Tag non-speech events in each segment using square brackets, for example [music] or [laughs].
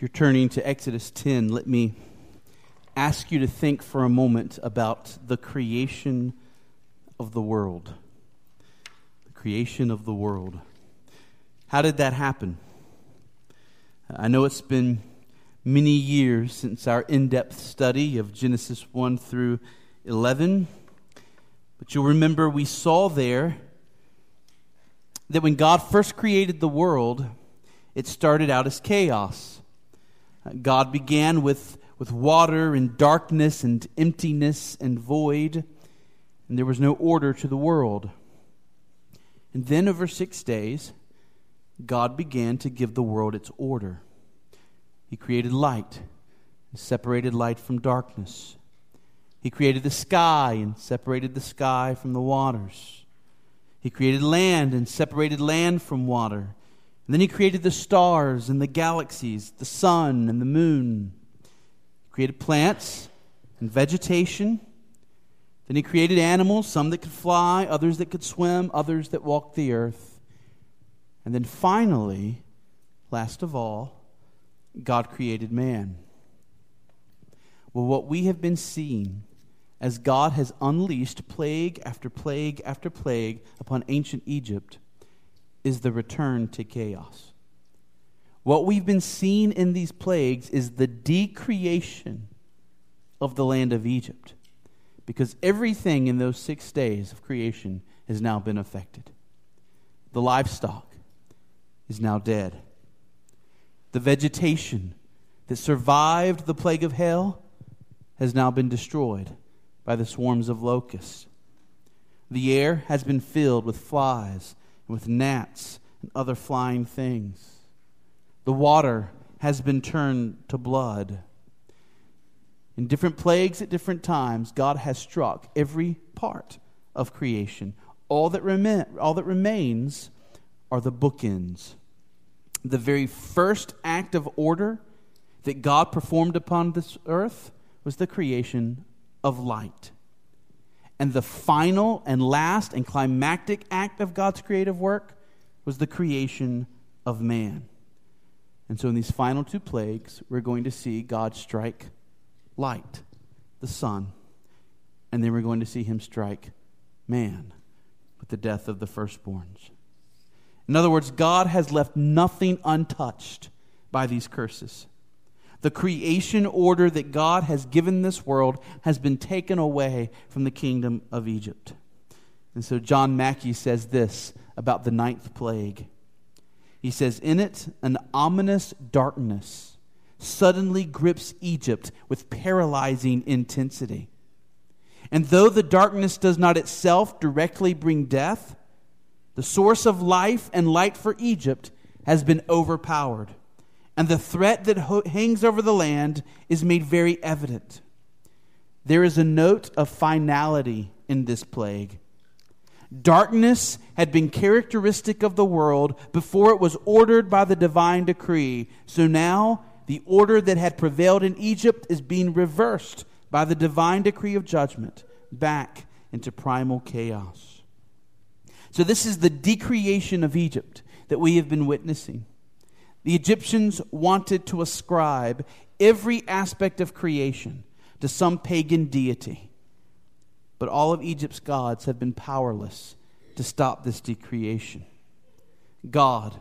If you're turning to Exodus 10, let me ask you to think for a moment about the creation of the world. The creation of the world. How did that happen? I know it's been many years since our in depth study of Genesis 1 through 11, but you'll remember we saw there that when God first created the world, it started out as chaos. God began with, with water and darkness and emptiness and void, and there was no order to the world. And then, over six days, God began to give the world its order. He created light and separated light from darkness. He created the sky and separated the sky from the waters. He created land and separated land from water. And then he created the stars and the galaxies, the sun and the moon. He created plants and vegetation. Then he created animals, some that could fly, others that could swim, others that walked the earth. And then finally, last of all, God created man. Well, what we have been seeing as God has unleashed plague after plague after plague upon ancient Egypt is the return to chaos. What we've been seeing in these plagues is the decreation of the land of Egypt because everything in those six days of creation has now been affected. The livestock is now dead. The vegetation that survived the plague of hail has now been destroyed by the swarms of locusts. The air has been filled with flies with gnats and other flying things. The water has been turned to blood. In different plagues at different times, God has struck every part of creation. All that, rem- all that remains are the bookends. The very first act of order that God performed upon this earth was the creation of light. And the final and last and climactic act of God's creative work was the creation of man. And so, in these final two plagues, we're going to see God strike light, the sun, and then we're going to see him strike man with the death of the firstborns. In other words, God has left nothing untouched by these curses. The creation order that God has given this world has been taken away from the kingdom of Egypt. And so John Mackay says this about the ninth plague. He says, In it, an ominous darkness suddenly grips Egypt with paralyzing intensity. And though the darkness does not itself directly bring death, the source of life and light for Egypt has been overpowered and the threat that ho- hangs over the land is made very evident. There is a note of finality in this plague. Darkness had been characteristic of the world before it was ordered by the divine decree. So now, the order that had prevailed in Egypt is being reversed by the divine decree of judgment back into primal chaos. So, this is the decreation of Egypt that we have been witnessing. The Egyptians wanted to ascribe every aspect of creation to some pagan deity. But all of Egypt's gods have been powerless to stop this decreation. God,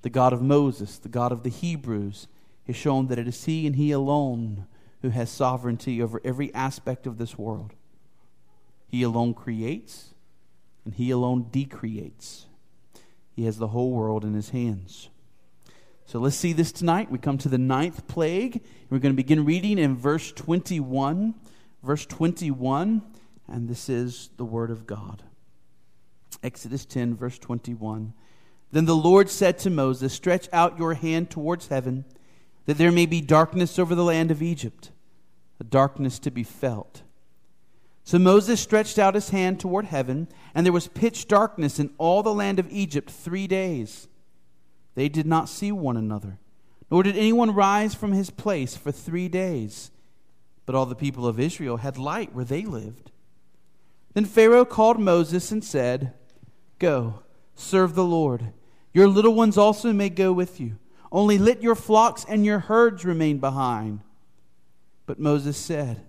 the God of Moses, the God of the Hebrews, has shown that it is He and He alone who has sovereignty over every aspect of this world. He alone creates, and He alone decreates. He has the whole world in His hands. So let's see this tonight. We come to the ninth plague. We're going to begin reading in verse 21. Verse 21, and this is the word of God. Exodus 10, verse 21. Then the Lord said to Moses, Stretch out your hand towards heaven, that there may be darkness over the land of Egypt, a darkness to be felt. So Moses stretched out his hand toward heaven, and there was pitch darkness in all the land of Egypt three days. They did not see one another, nor did anyone rise from his place for three days. But all the people of Israel had light where they lived. Then Pharaoh called Moses and said, Go, serve the Lord. Your little ones also may go with you. Only let your flocks and your herds remain behind. But Moses said,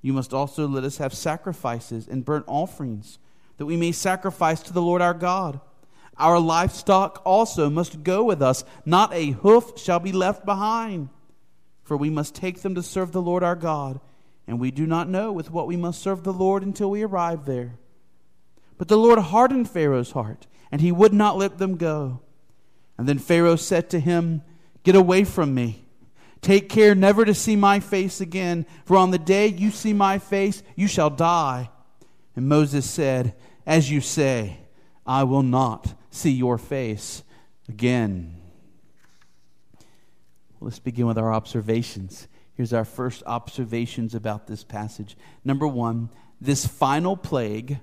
You must also let us have sacrifices and burnt offerings, that we may sacrifice to the Lord our God. Our livestock also must go with us, not a hoof shall be left behind. For we must take them to serve the Lord our God, and we do not know with what we must serve the Lord until we arrive there. But the Lord hardened Pharaoh's heart, and he would not let them go. And then Pharaoh said to him, Get away from me. Take care never to see my face again, for on the day you see my face, you shall die. And Moses said, As you say, I will not see your face again. Let's begin with our observations. Here's our first observations about this passage. Number one, this final plague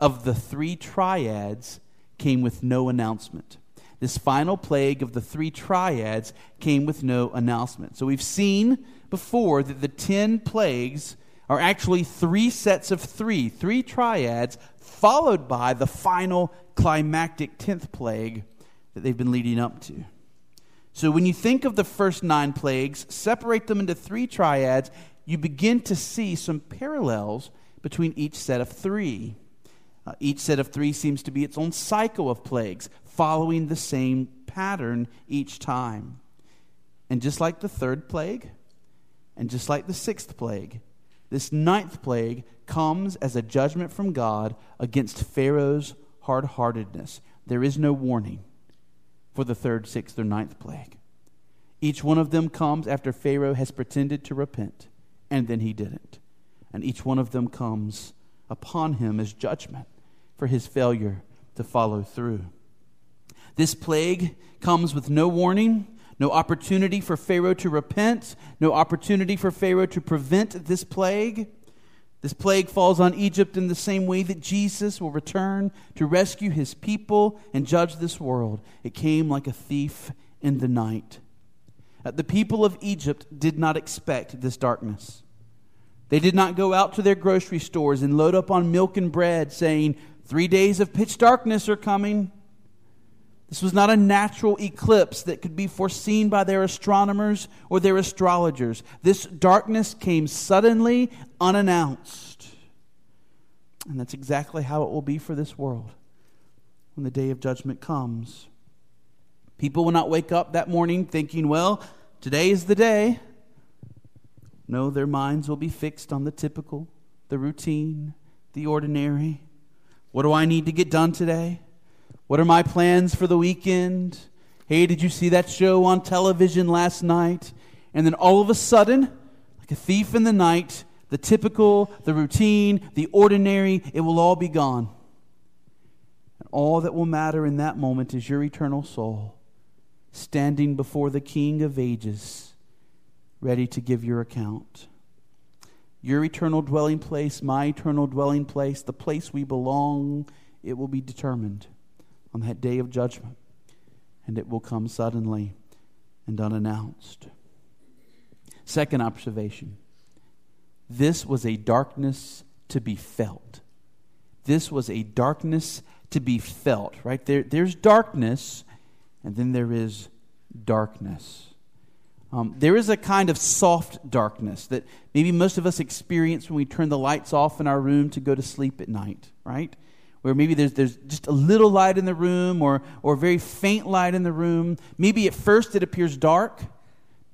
of the three triads came with no announcement this final plague of the three triads came with no announcement. So we've seen before that the ten plagues are actually three sets of three, three triads, followed by the final climactic tenth plague that they've been leading up to. So when you think of the first nine plagues, separate them into three triads, you begin to see some parallels between each set of three. Uh, each set of three seems to be its own cycle of plagues, following the same pattern each time. And just like the third plague, and just like the sixth plague, this ninth plague comes as a judgment from God against Pharaoh's hard heartedness. There is no warning for the third, sixth, or ninth plague. Each one of them comes after Pharaoh has pretended to repent, and then he didn't. And each one of them comes upon him as judgment for his failure to follow through. This plague comes with no warning, no opportunity for Pharaoh to repent, no opportunity for Pharaoh to prevent this plague. This plague falls on Egypt in the same way that Jesus will return to rescue his people and judge this world. It came like a thief in the night. Uh, the people of Egypt did not expect this darkness. They did not go out to their grocery stores and load up on milk and bread, saying, Three days of pitch darkness are coming. This was not a natural eclipse that could be foreseen by their astronomers or their astrologers. This darkness came suddenly, unannounced. And that's exactly how it will be for this world when the day of judgment comes. People will not wake up that morning thinking, well, today is the day. No, their minds will be fixed on the typical, the routine, the ordinary. What do I need to get done today? What are my plans for the weekend? Hey, did you see that show on television last night? And then all of a sudden, like a thief in the night, the typical, the routine, the ordinary, it will all be gone. And all that will matter in that moment is your eternal soul standing before the King of ages, ready to give your account. Your eternal dwelling place, my eternal dwelling place, the place we belong, it will be determined on that day of judgment, and it will come suddenly and unannounced. Second observation this was a darkness to be felt. This was a darkness to be felt, right? There, there's darkness, and then there is darkness. Um, there is a kind of soft darkness that maybe most of us experience when we turn the lights off in our room to go to sleep at night, right? Where maybe there's, there's just a little light in the room or, or very faint light in the room. Maybe at first it appears dark,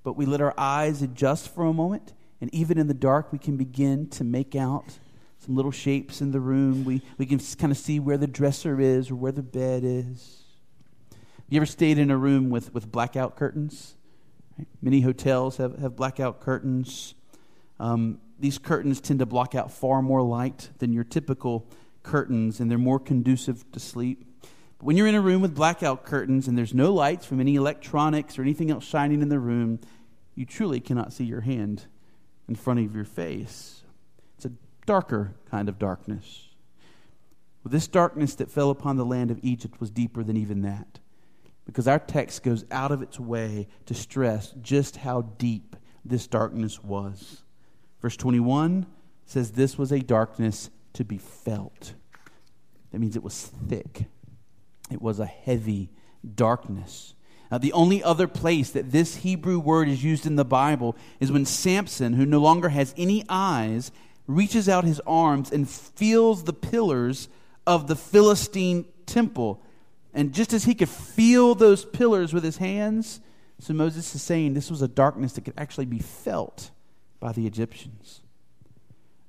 but we let our eyes adjust for a moment. And even in the dark, we can begin to make out some little shapes in the room. We, we can kind of see where the dresser is or where the bed is. You ever stayed in a room with, with blackout curtains? Right? Many hotels have, have blackout curtains. Um, these curtains tend to block out far more light than your typical curtains and they're more conducive to sleep. But when you're in a room with blackout curtains and there's no lights from any electronics or anything else shining in the room, you truly cannot see your hand in front of your face. It's a darker kind of darkness. Well, this darkness that fell upon the land of Egypt was deeper than even that. Because our text goes out of its way to stress just how deep this darkness was. Verse 21 says, This was a darkness to be felt. That means it was thick, it was a heavy darkness. Uh, the only other place that this Hebrew word is used in the Bible is when Samson, who no longer has any eyes, reaches out his arms and feels the pillars of the Philistine temple. And just as he could feel those pillars with his hands, so Moses is saying this was a darkness that could actually be felt by the Egyptians.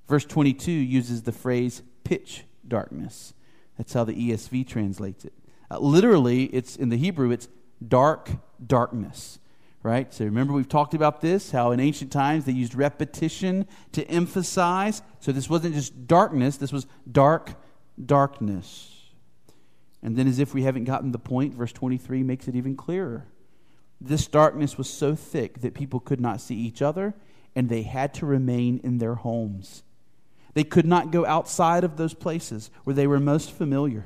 Verse 22 uses the phrase pitch darkness. That's how the ESV translates it. Uh, literally, it's in the Hebrew, it's dark darkness, right? So remember, we've talked about this, how in ancient times they used repetition to emphasize. So this wasn't just darkness, this was dark darkness. And then, as if we haven't gotten the point, verse 23 makes it even clearer. This darkness was so thick that people could not see each other, and they had to remain in their homes. They could not go outside of those places where they were most familiar.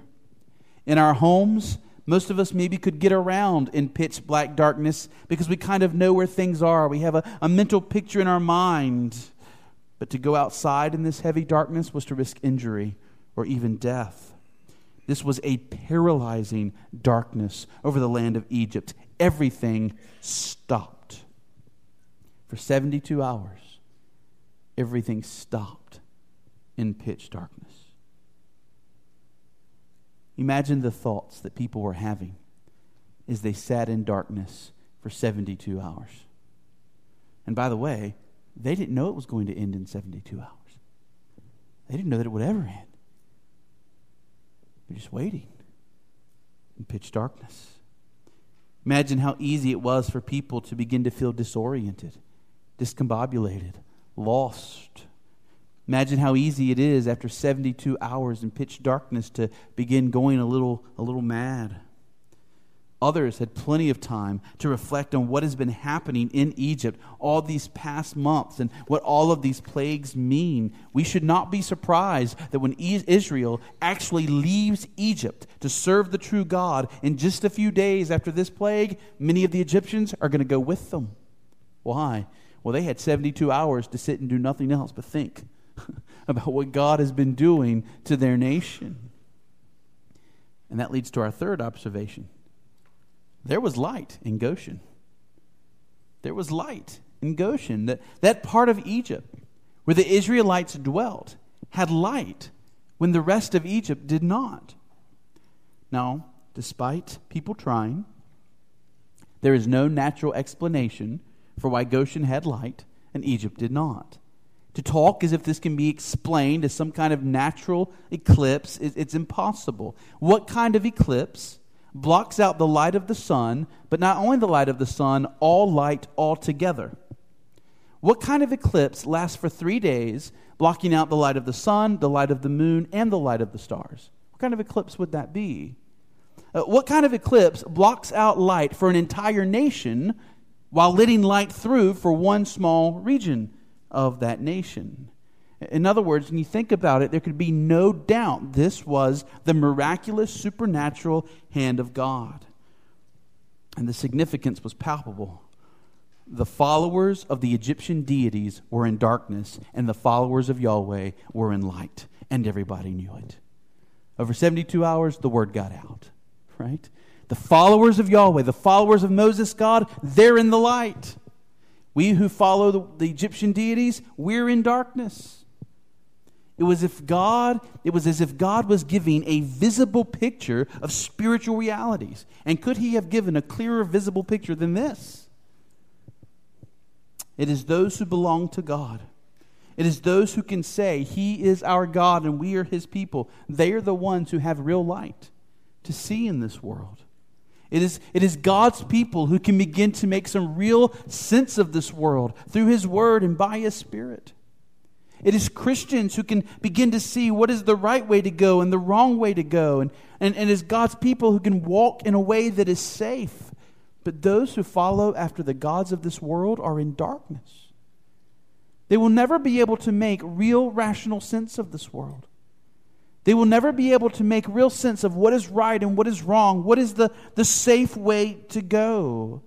In our homes, most of us maybe could get around in pitch black darkness because we kind of know where things are. We have a, a mental picture in our mind. But to go outside in this heavy darkness was to risk injury or even death. This was a paralyzing darkness over the land of Egypt. Everything stopped. For 72 hours, everything stopped in pitch darkness. Imagine the thoughts that people were having as they sat in darkness for 72 hours. And by the way, they didn't know it was going to end in 72 hours. They didn't know that it would ever end. They're just waiting in pitch darkness. Imagine how easy it was for people to begin to feel disoriented, discombobulated, lost Imagine how easy it is after 72 hours in pitch darkness to begin going a little, a little mad. Others had plenty of time to reflect on what has been happening in Egypt all these past months and what all of these plagues mean. We should not be surprised that when Israel actually leaves Egypt to serve the true God in just a few days after this plague, many of the Egyptians are going to go with them. Why? Well, they had 72 hours to sit and do nothing else but think. [laughs] about what God has been doing to their nation. And that leads to our third observation. There was light in Goshen. There was light in Goshen. That, that part of Egypt where the Israelites dwelt had light when the rest of Egypt did not. Now, despite people trying, there is no natural explanation for why Goshen had light and Egypt did not to talk as if this can be explained as some kind of natural eclipse, it's impossible. What kind of eclipse blocks out the light of the sun, but not only the light of the sun, all light altogether? What kind of eclipse lasts for three days, blocking out the light of the sun, the light of the moon, and the light of the stars? What kind of eclipse would that be? Uh, what kind of eclipse blocks out light for an entire nation while letting light through for one small region? Of that nation. In other words, when you think about it, there could be no doubt this was the miraculous, supernatural hand of God. And the significance was palpable. The followers of the Egyptian deities were in darkness, and the followers of Yahweh were in light, and everybody knew it. Over 72 hours, the word got out, right? The followers of Yahweh, the followers of Moses' God, they're in the light. We who follow the, the Egyptian deities, we're in darkness. It was if God, it was as if God was giving a visible picture of spiritual realities. And could he have given a clearer visible picture than this? It is those who belong to God. It is those who can say, He is our God and we are His people. They are the ones who have real light to see in this world. It is, it is God's people who can begin to make some real sense of this world through His Word and by His Spirit. It is Christians who can begin to see what is the right way to go and the wrong way to go. And, and, and it is God's people who can walk in a way that is safe. But those who follow after the gods of this world are in darkness. They will never be able to make real rational sense of this world. They will never be able to make real sense of what is right and what is wrong, what is the, the safe way to go.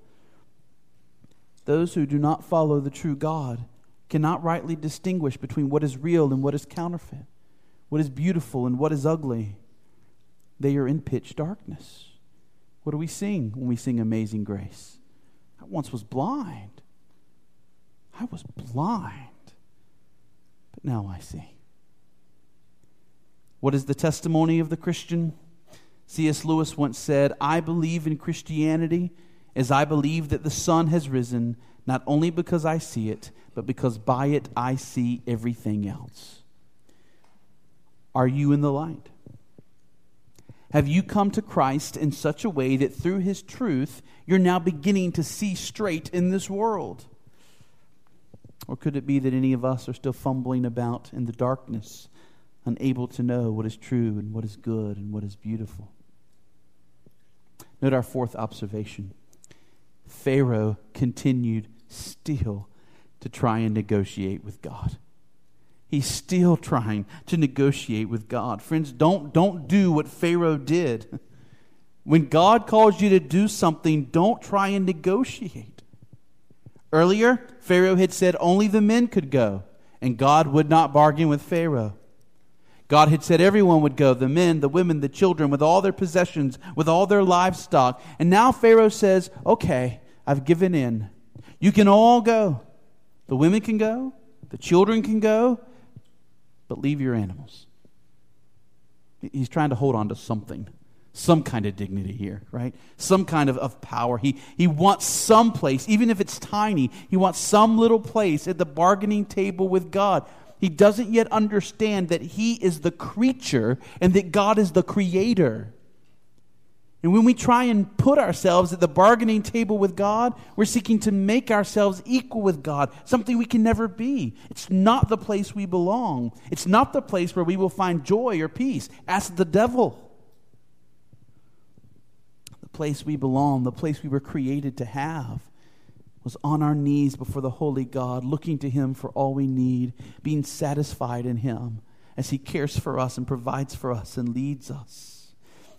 Those who do not follow the true God cannot rightly distinguish between what is real and what is counterfeit, what is beautiful and what is ugly. They are in pitch darkness. What do we sing when we sing Amazing Grace? I once was blind. I was blind, but now I see. What is the testimony of the Christian? C.S. Lewis once said, I believe in Christianity as I believe that the sun has risen, not only because I see it, but because by it I see everything else. Are you in the light? Have you come to Christ in such a way that through his truth you're now beginning to see straight in this world? Or could it be that any of us are still fumbling about in the darkness, unable to know what is true and what is good and what is beautiful? Note our fourth observation Pharaoh continued still to try and negotiate with God. He's still trying to negotiate with God. Friends, don't, don't do what Pharaoh did. [laughs] When God calls you to do something, don't try and negotiate. Earlier, Pharaoh had said only the men could go, and God would not bargain with Pharaoh. God had said everyone would go the men, the women, the children, with all their possessions, with all their livestock. And now Pharaoh says, Okay, I've given in. You can all go. The women can go, the children can go, but leave your animals. He's trying to hold on to something, some kind of dignity here, right? Some kind of, of power. He, he wants some place, even if it's tiny, he wants some little place at the bargaining table with God. He doesn't yet understand that he is the creature and that God is the creator. And when we try and put ourselves at the bargaining table with God, we're seeking to make ourselves equal with God, something we can never be. It's not the place we belong. It's not the place where we will find joy or peace. Ask the devil. The place we belong, the place we were created to have, was on our knees before the holy God, looking to Him for all we need, being satisfied in Him as He cares for us and provides for us and leads us.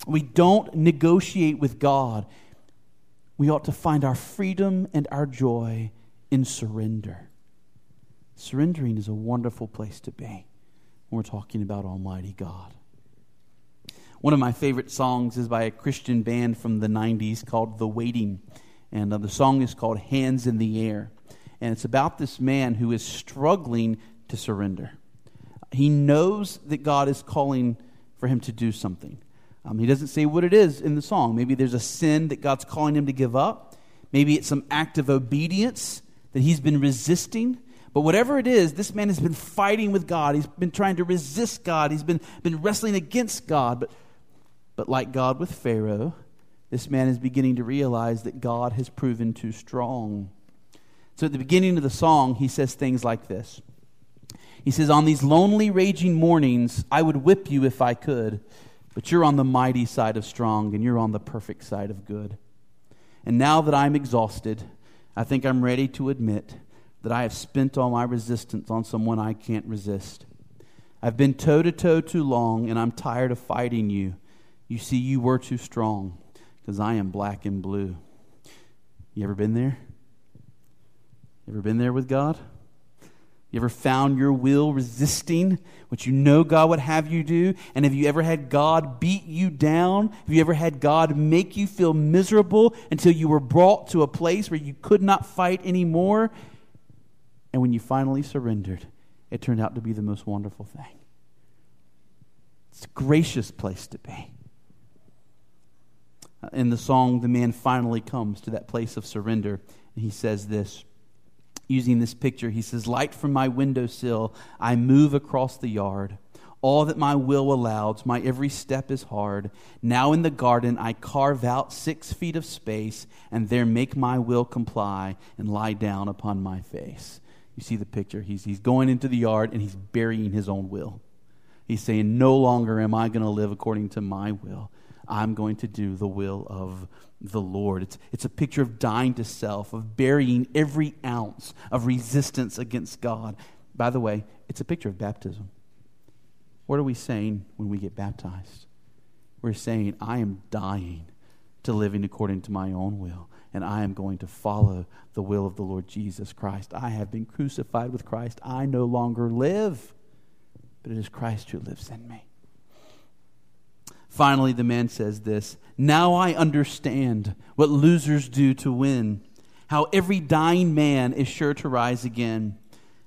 We don't negotiate with God. We ought to find our freedom and our joy in surrender. Surrendering is a wonderful place to be when we're talking about Almighty God. One of my favorite songs is by a Christian band from the 90s called The Waiting. And uh, the song is called Hands in the Air. And it's about this man who is struggling to surrender. He knows that God is calling for him to do something. Um, he doesn't say what it is in the song. Maybe there's a sin that God's calling him to give up. Maybe it's some act of obedience that he's been resisting. But whatever it is, this man has been fighting with God. He's been trying to resist God. He's been, been wrestling against God. But, but like God with Pharaoh, this man is beginning to realize that God has proven too strong. So at the beginning of the song, he says things like this He says, On these lonely, raging mornings, I would whip you if I could, but you're on the mighty side of strong, and you're on the perfect side of good. And now that I'm exhausted, I think I'm ready to admit that I have spent all my resistance on someone I can't resist. I've been toe to toe too long, and I'm tired of fighting you. You see, you were too strong because I am black and blue. You ever been there? You ever been there with God? You ever found your will resisting what you know God would have you do? And have you ever had God beat you down? Have you ever had God make you feel miserable until you were brought to a place where you could not fight anymore? And when you finally surrendered, it turned out to be the most wonderful thing. It's a gracious place to be Uh, in the song, the man finally comes to that place of surrender. And he says this, using this picture, he says, Light from my windowsill, I move across the yard. All that my will allows, my every step is hard. Now in the garden, I carve out six feet of space, and there make my will comply and lie down upon my face. You see the picture. He's, he's going into the yard and he's burying his own will. He's saying, No longer am I going to live according to my will. I'm going to do the will of the Lord. It's, it's a picture of dying to self, of burying every ounce of resistance against God. By the way, it's a picture of baptism. What are we saying when we get baptized? We're saying, I am dying to living according to my own will, and I am going to follow the will of the Lord Jesus Christ. I have been crucified with Christ. I no longer live, but it is Christ who lives in me. Finally, the man says this Now I understand what losers do to win, how every dying man is sure to rise again.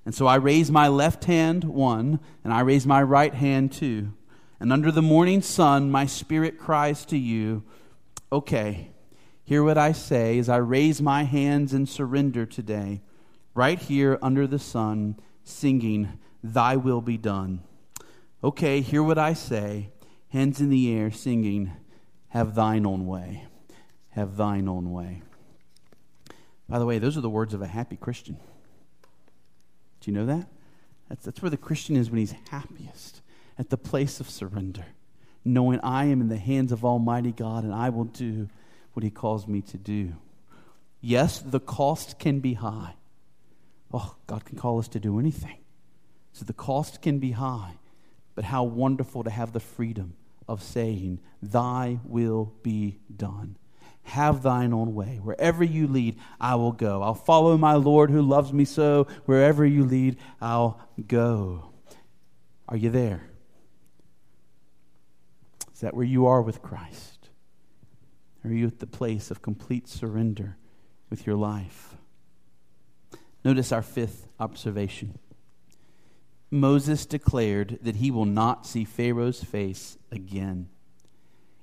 And so I raise my left hand, one, and I raise my right hand, two. And under the morning sun, my spirit cries to you, Okay, hear what I say as I raise my hands in surrender today, right here under the sun, singing, Thy will be done. Okay, hear what I say, hands in the air, singing, Have thine own way. Have thine own way. By the way, those are the words of a happy Christian. Do you know that? That's, that's where the Christian is when he's happiest, at the place of surrender, knowing I am in the hands of Almighty God and I will do what he calls me to do. Yes, the cost can be high. Oh, God can call us to do anything. So the cost can be high. But how wonderful to have the freedom of saying, Thy will be done. Have thine own way. Wherever you lead, I will go. I'll follow my Lord who loves me so. Wherever you lead, I'll go. Are you there? Is that where you are with Christ? Are you at the place of complete surrender with your life? Notice our fifth observation. Moses declared that he will not see Pharaoh's face again.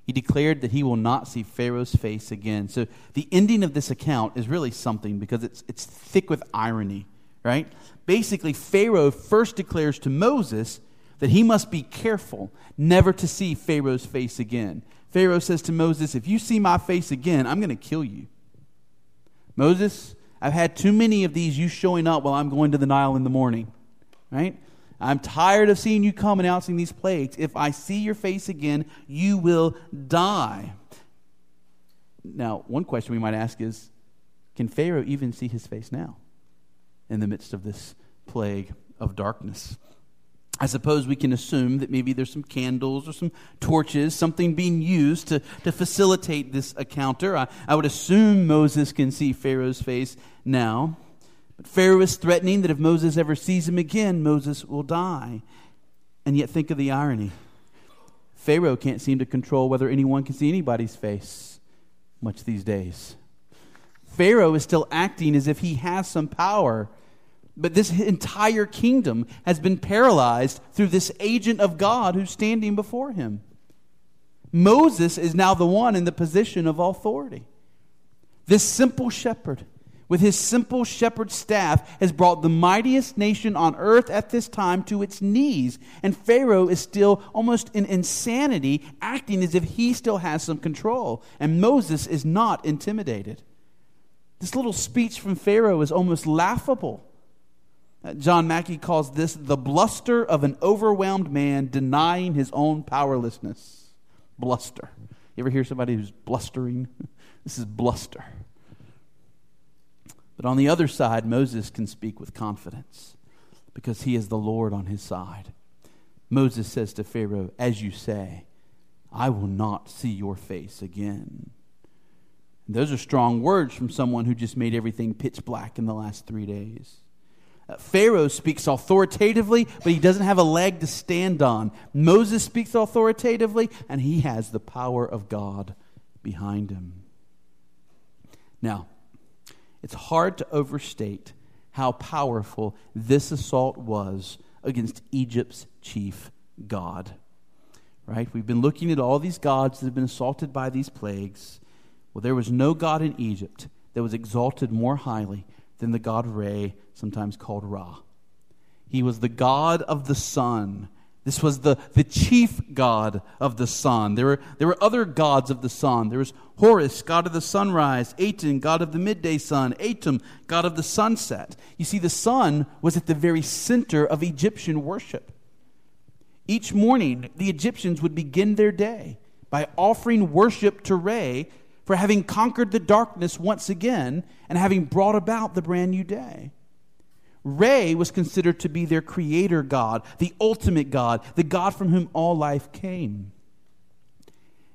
He declared that he will not see Pharaoh's face again. So the ending of this account is really something because it's, it's thick with irony, right? Basically, Pharaoh first declares to Moses that he must be careful never to see Pharaoh's face again. Pharaoh says to Moses, If you see my face again, I'm going to kill you. Moses, I've had too many of these you showing up while I'm going to the Nile in the morning, right? I'm tired of seeing you come announcing these plagues. If I see your face again, you will die. Now, one question we might ask is can Pharaoh even see his face now in the midst of this plague of darkness? I suppose we can assume that maybe there's some candles or some torches, something being used to, to facilitate this encounter. I, I would assume Moses can see Pharaoh's face now. But Pharaoh is threatening that if Moses ever sees him again, Moses will die. And yet, think of the irony Pharaoh can't seem to control whether anyone can see anybody's face much these days. Pharaoh is still acting as if he has some power. But this entire kingdom has been paralyzed through this agent of God who's standing before him. Moses is now the one in the position of authority. This simple shepherd with his simple shepherd staff, has brought the mightiest nation on earth at this time to its knees. And Pharaoh is still almost in insanity, acting as if he still has some control. And Moses is not intimidated. This little speech from Pharaoh is almost laughable. Uh, John Mackay calls this the bluster of an overwhelmed man denying his own powerlessness. Bluster. You ever hear somebody who's blustering? [laughs] This is bluster. But on the other side, Moses can speak with confidence because he is the Lord on his side. Moses says to Pharaoh, As you say, I will not see your face again. And those are strong words from someone who just made everything pitch black in the last three days. Uh, Pharaoh speaks authoritatively, but he doesn't have a leg to stand on. Moses speaks authoritatively, and he has the power of God behind him. Now, it's hard to overstate how powerful this assault was against Egypt's chief god. Right? We've been looking at all these gods that have been assaulted by these plagues. Well, there was no god in Egypt that was exalted more highly than the god Re, sometimes called Ra. He was the god of the sun this was the, the chief god of the sun. There were, there were other gods of the sun. There was Horus, god of the sunrise, Aten, god of the midday sun, Atum, god of the sunset. You see, the sun was at the very center of Egyptian worship. Each morning, the Egyptians would begin their day by offering worship to Re for having conquered the darkness once again and having brought about the brand new day. Re was considered to be their creator God, the ultimate God, the God from whom all life came.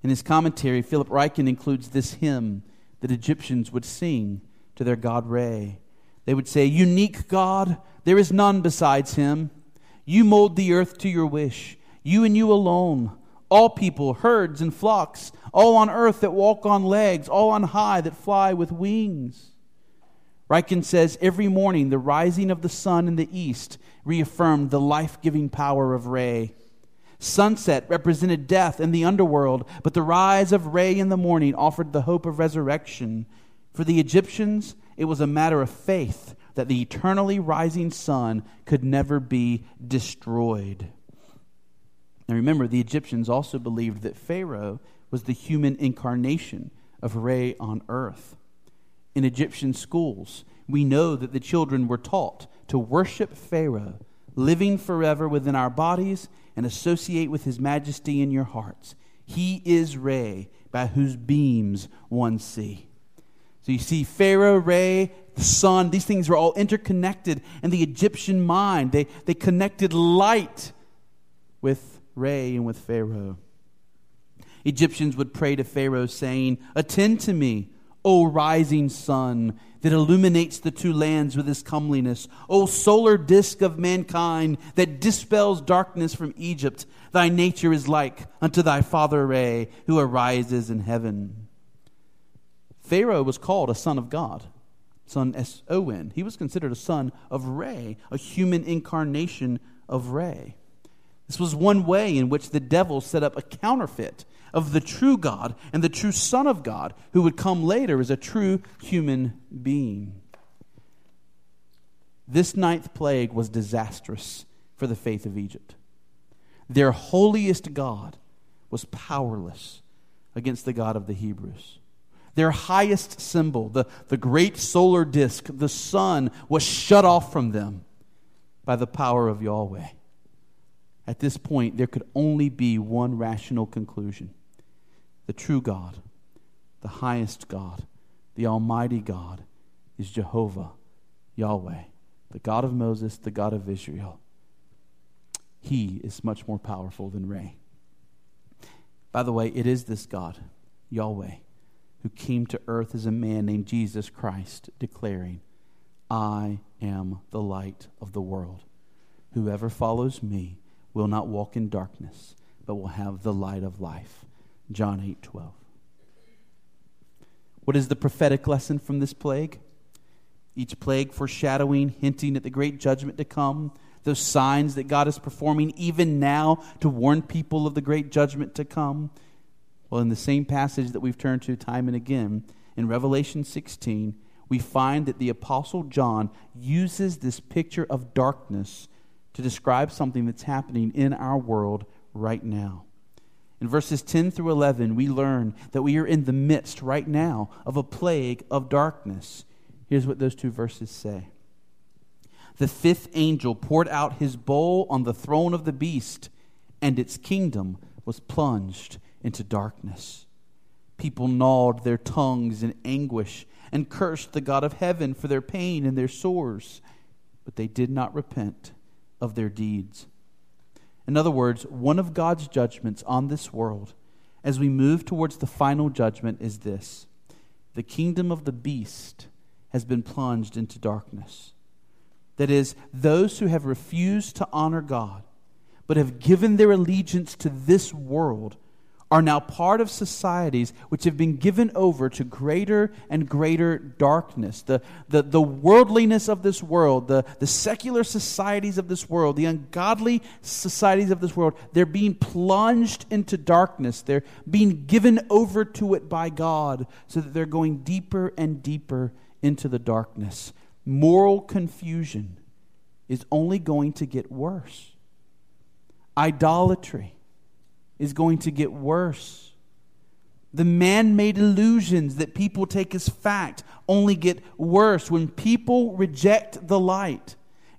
In his commentary, Philip Ryken includes this hymn that Egyptians would sing to their God Re. They would say, Unique God, there is none besides him. You mold the earth to your wish, you and you alone. all people, herds and flocks, all on earth that walk on legs, all on high that fly with wings. Ryken says every morning the rising of the sun in the east reaffirmed the life giving power of Re. Sunset represented death and the underworld, but the rise of Re in the morning offered the hope of resurrection. For the Egyptians, it was a matter of faith that the eternally rising sun could never be destroyed. Now remember, the Egyptians also believed that Pharaoh was the human incarnation of Re on earth. In Egyptian schools, we know that the children were taught to worship Pharaoh, living forever within our bodies and associate with his majesty in your hearts. He is Re, by whose beams one see. So you see, Pharaoh, Re, the sun, these things were all interconnected in the Egyptian mind. They, they connected light with Re and with Pharaoh. Egyptians would pray to Pharaoh, saying, Attend to me, O rising sun, that illuminates the two lands with his comeliness. O solar disk of mankind that dispels darkness from Egypt, thy nature is like unto thy father Re, who arises in heaven. Pharaoh was called a son of God, son S O N. He was considered a son of Re, a human incarnation of Re. This was one way in which the devil set up a counterfeit of the true God and the true Son of God, who would come later as a true human being. This ninth plague was disastrous for the faith of Egypt. Their holiest God was powerless against the God of the Hebrews. Their highest symbol, the, the great solar disk, the sun, was shut off from them by the power of Yahweh. At this point, there could only be one rational conclusion the true God, the highest God, the Almighty God, is Jehovah, Yahweh, the God of Moses, the God of Israel. He is much more powerful than Re. By the way, it is this God, Yahweh, who came to earth as a man named Jesus Christ, declaring, I am the light of the world. Whoever follows me will not walk in darkness, but will have the light of life. John 8 12. What is the prophetic lesson from this plague? Each plague foreshadowing, hinting at the great judgment to come, those signs that God is performing even now to warn people of the great judgment to come. Well, in the same passage that we've turned to time and again, in Revelation 16, we find that the Apostle John uses this picture of darkness to describe something that's happening in our world right now. In verses 10 through 11, we learn that we are in the midst right now of a plague of darkness. Here's what those two verses say The fifth angel poured out his bowl on the throne of the beast, and its kingdom was plunged into darkness. People gnawed their tongues in anguish and cursed the God of heaven for their pain and their sores, but they did not repent of their deeds. In other words, one of God's judgments on this world as we move towards the final judgment is this the kingdom of the beast has been plunged into darkness. That is, those who have refused to honor God, but have given their allegiance to this world, are now part of societies which have been given over to greater and greater darkness. The, the, the worldliness of this world, the, the secular societies of this world, the ungodly societies of this world, they're being plunged into darkness. They're being given over to it by God so that they're going deeper and deeper into the darkness. Moral confusion is only going to get worse. Idolatry is going to get worse. The man made illusions that people take as fact only get worse. When people reject the light,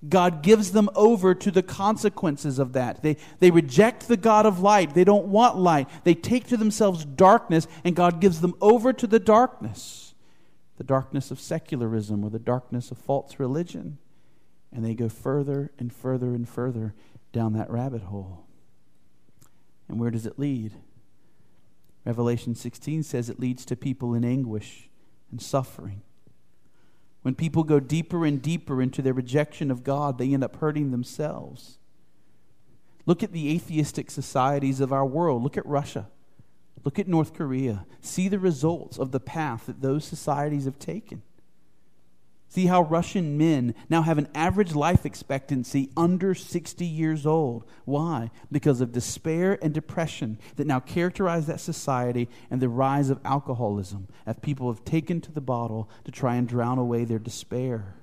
God gives them over to the consequences of that. They, they reject the God of light. They don't want light. They take to themselves darkness, and God gives them over to the darkness the darkness of secularism or the darkness of false religion. And they go further and further and further down that rabbit hole. And where does it lead? Revelation 16 says it leads to people in anguish and suffering. When people go deeper and deeper into their rejection of God, they end up hurting themselves. Look at the atheistic societies of our world. Look at Russia. Look at North Korea. See the results of the path that those societies have taken. See how Russian men now have an average life expectancy under 60 years old. Why? Because of despair and depression that now characterize that society and the rise of alcoholism as people have taken to the bottle to try and drown away their despair.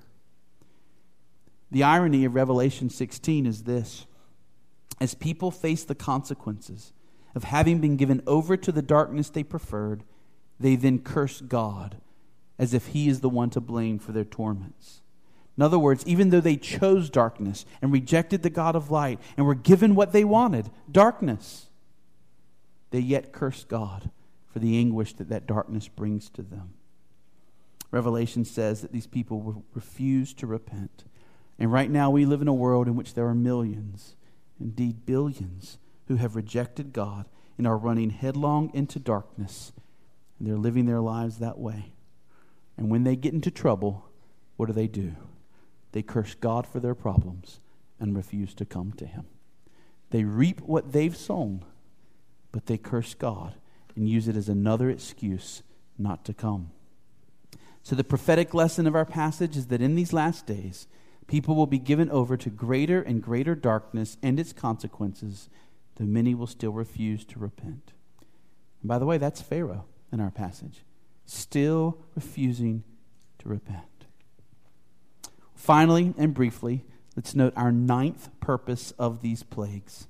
The irony of Revelation 16 is this as people face the consequences of having been given over to the darkness they preferred, they then curse God as if he is the one to blame for their torments. In other words, even though they chose darkness and rejected the God of light and were given what they wanted, darkness, they yet curse God for the anguish that that darkness brings to them. Revelation says that these people refuse to repent. And right now, we live in a world in which there are millions, indeed billions, who have rejected God and are running headlong into darkness. And they're living their lives that way. And when they get into trouble, what do they do? They curse God for their problems and refuse to come to Him. They reap what they've sown, but they curse God and use it as another excuse not to come. So, the prophetic lesson of our passage is that in these last days, people will be given over to greater and greater darkness and its consequences, though many will still refuse to repent. And by the way, that's Pharaoh in our passage still refusing to repent. Finally and briefly, let's note our ninth purpose of these plagues.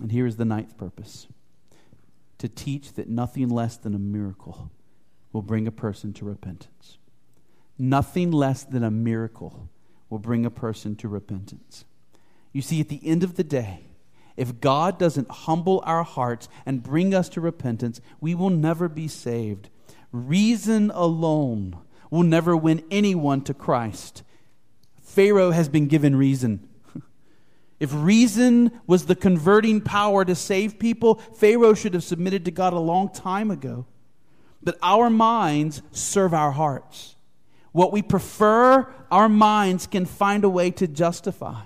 And here is the ninth purpose to teach that nothing less than a miracle will bring a person to repentance. Nothing less than a miracle will bring a person to repentance. You see, at the end of the day, if God doesn't humble our hearts and bring us to repentance, we will never be saved. Reason alone will never win anyone to Christ. Pharaoh has been given reason. [laughs] If reason was the converting power to save people, Pharaoh should have submitted to God a long time ago. But our minds serve our hearts. What we prefer, our minds can find a way to justify.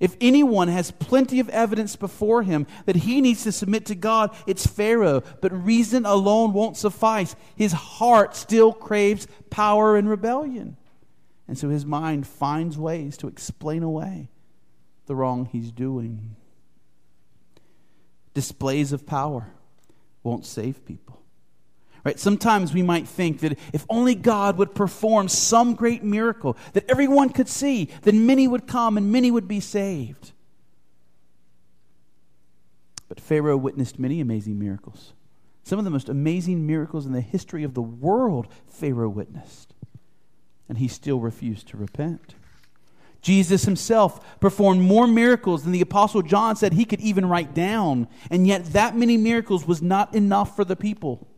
If anyone has plenty of evidence before him that he needs to submit to God, it's Pharaoh. But reason alone won't suffice. His heart still craves power and rebellion. And so his mind finds ways to explain away the wrong he's doing. Displays of power won't save people. Right? Sometimes we might think that if only God would perform some great miracle that everyone could see, then many would come and many would be saved. But Pharaoh witnessed many amazing miracles. Some of the most amazing miracles in the history of the world, Pharaoh witnessed. And he still refused to repent. Jesus himself performed more miracles than the Apostle John said he could even write down. And yet, that many miracles was not enough for the people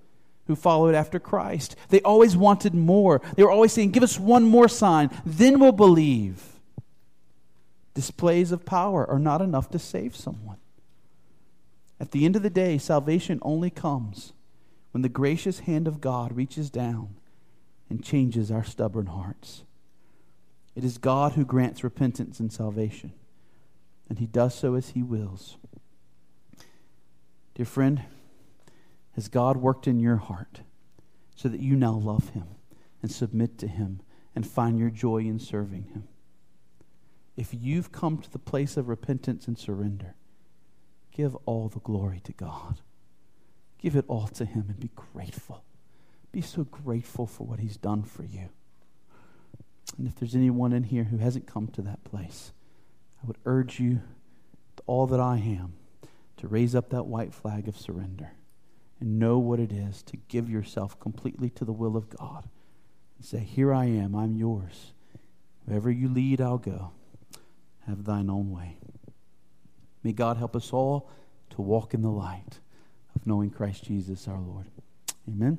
who followed after Christ. They always wanted more. They were always saying, Give us one more sign, then we'll believe. Displays of power are not enough to save someone. At the end of the day, salvation only comes when the gracious hand of God reaches down and changes our stubborn hearts. It is God who grants repentance and salvation, and He does so as He wills. Dear friend, has God worked in your heart so that you now love Him and submit to Him and find your joy in serving Him? If you've come to the place of repentance and surrender, give all the glory to God. Give it all to Him and be grateful. Be so grateful for what He's done for you. And if there's anyone in here who hasn't come to that place, I would urge you, all that I am, to raise up that white flag of surrender and know what it is to give yourself completely to the will of God. And say, Here I am, I'm yours. Wherever you lead, I'll go. Have thine own way. May God help us all to walk in the light of knowing Christ Jesus our Lord. Amen.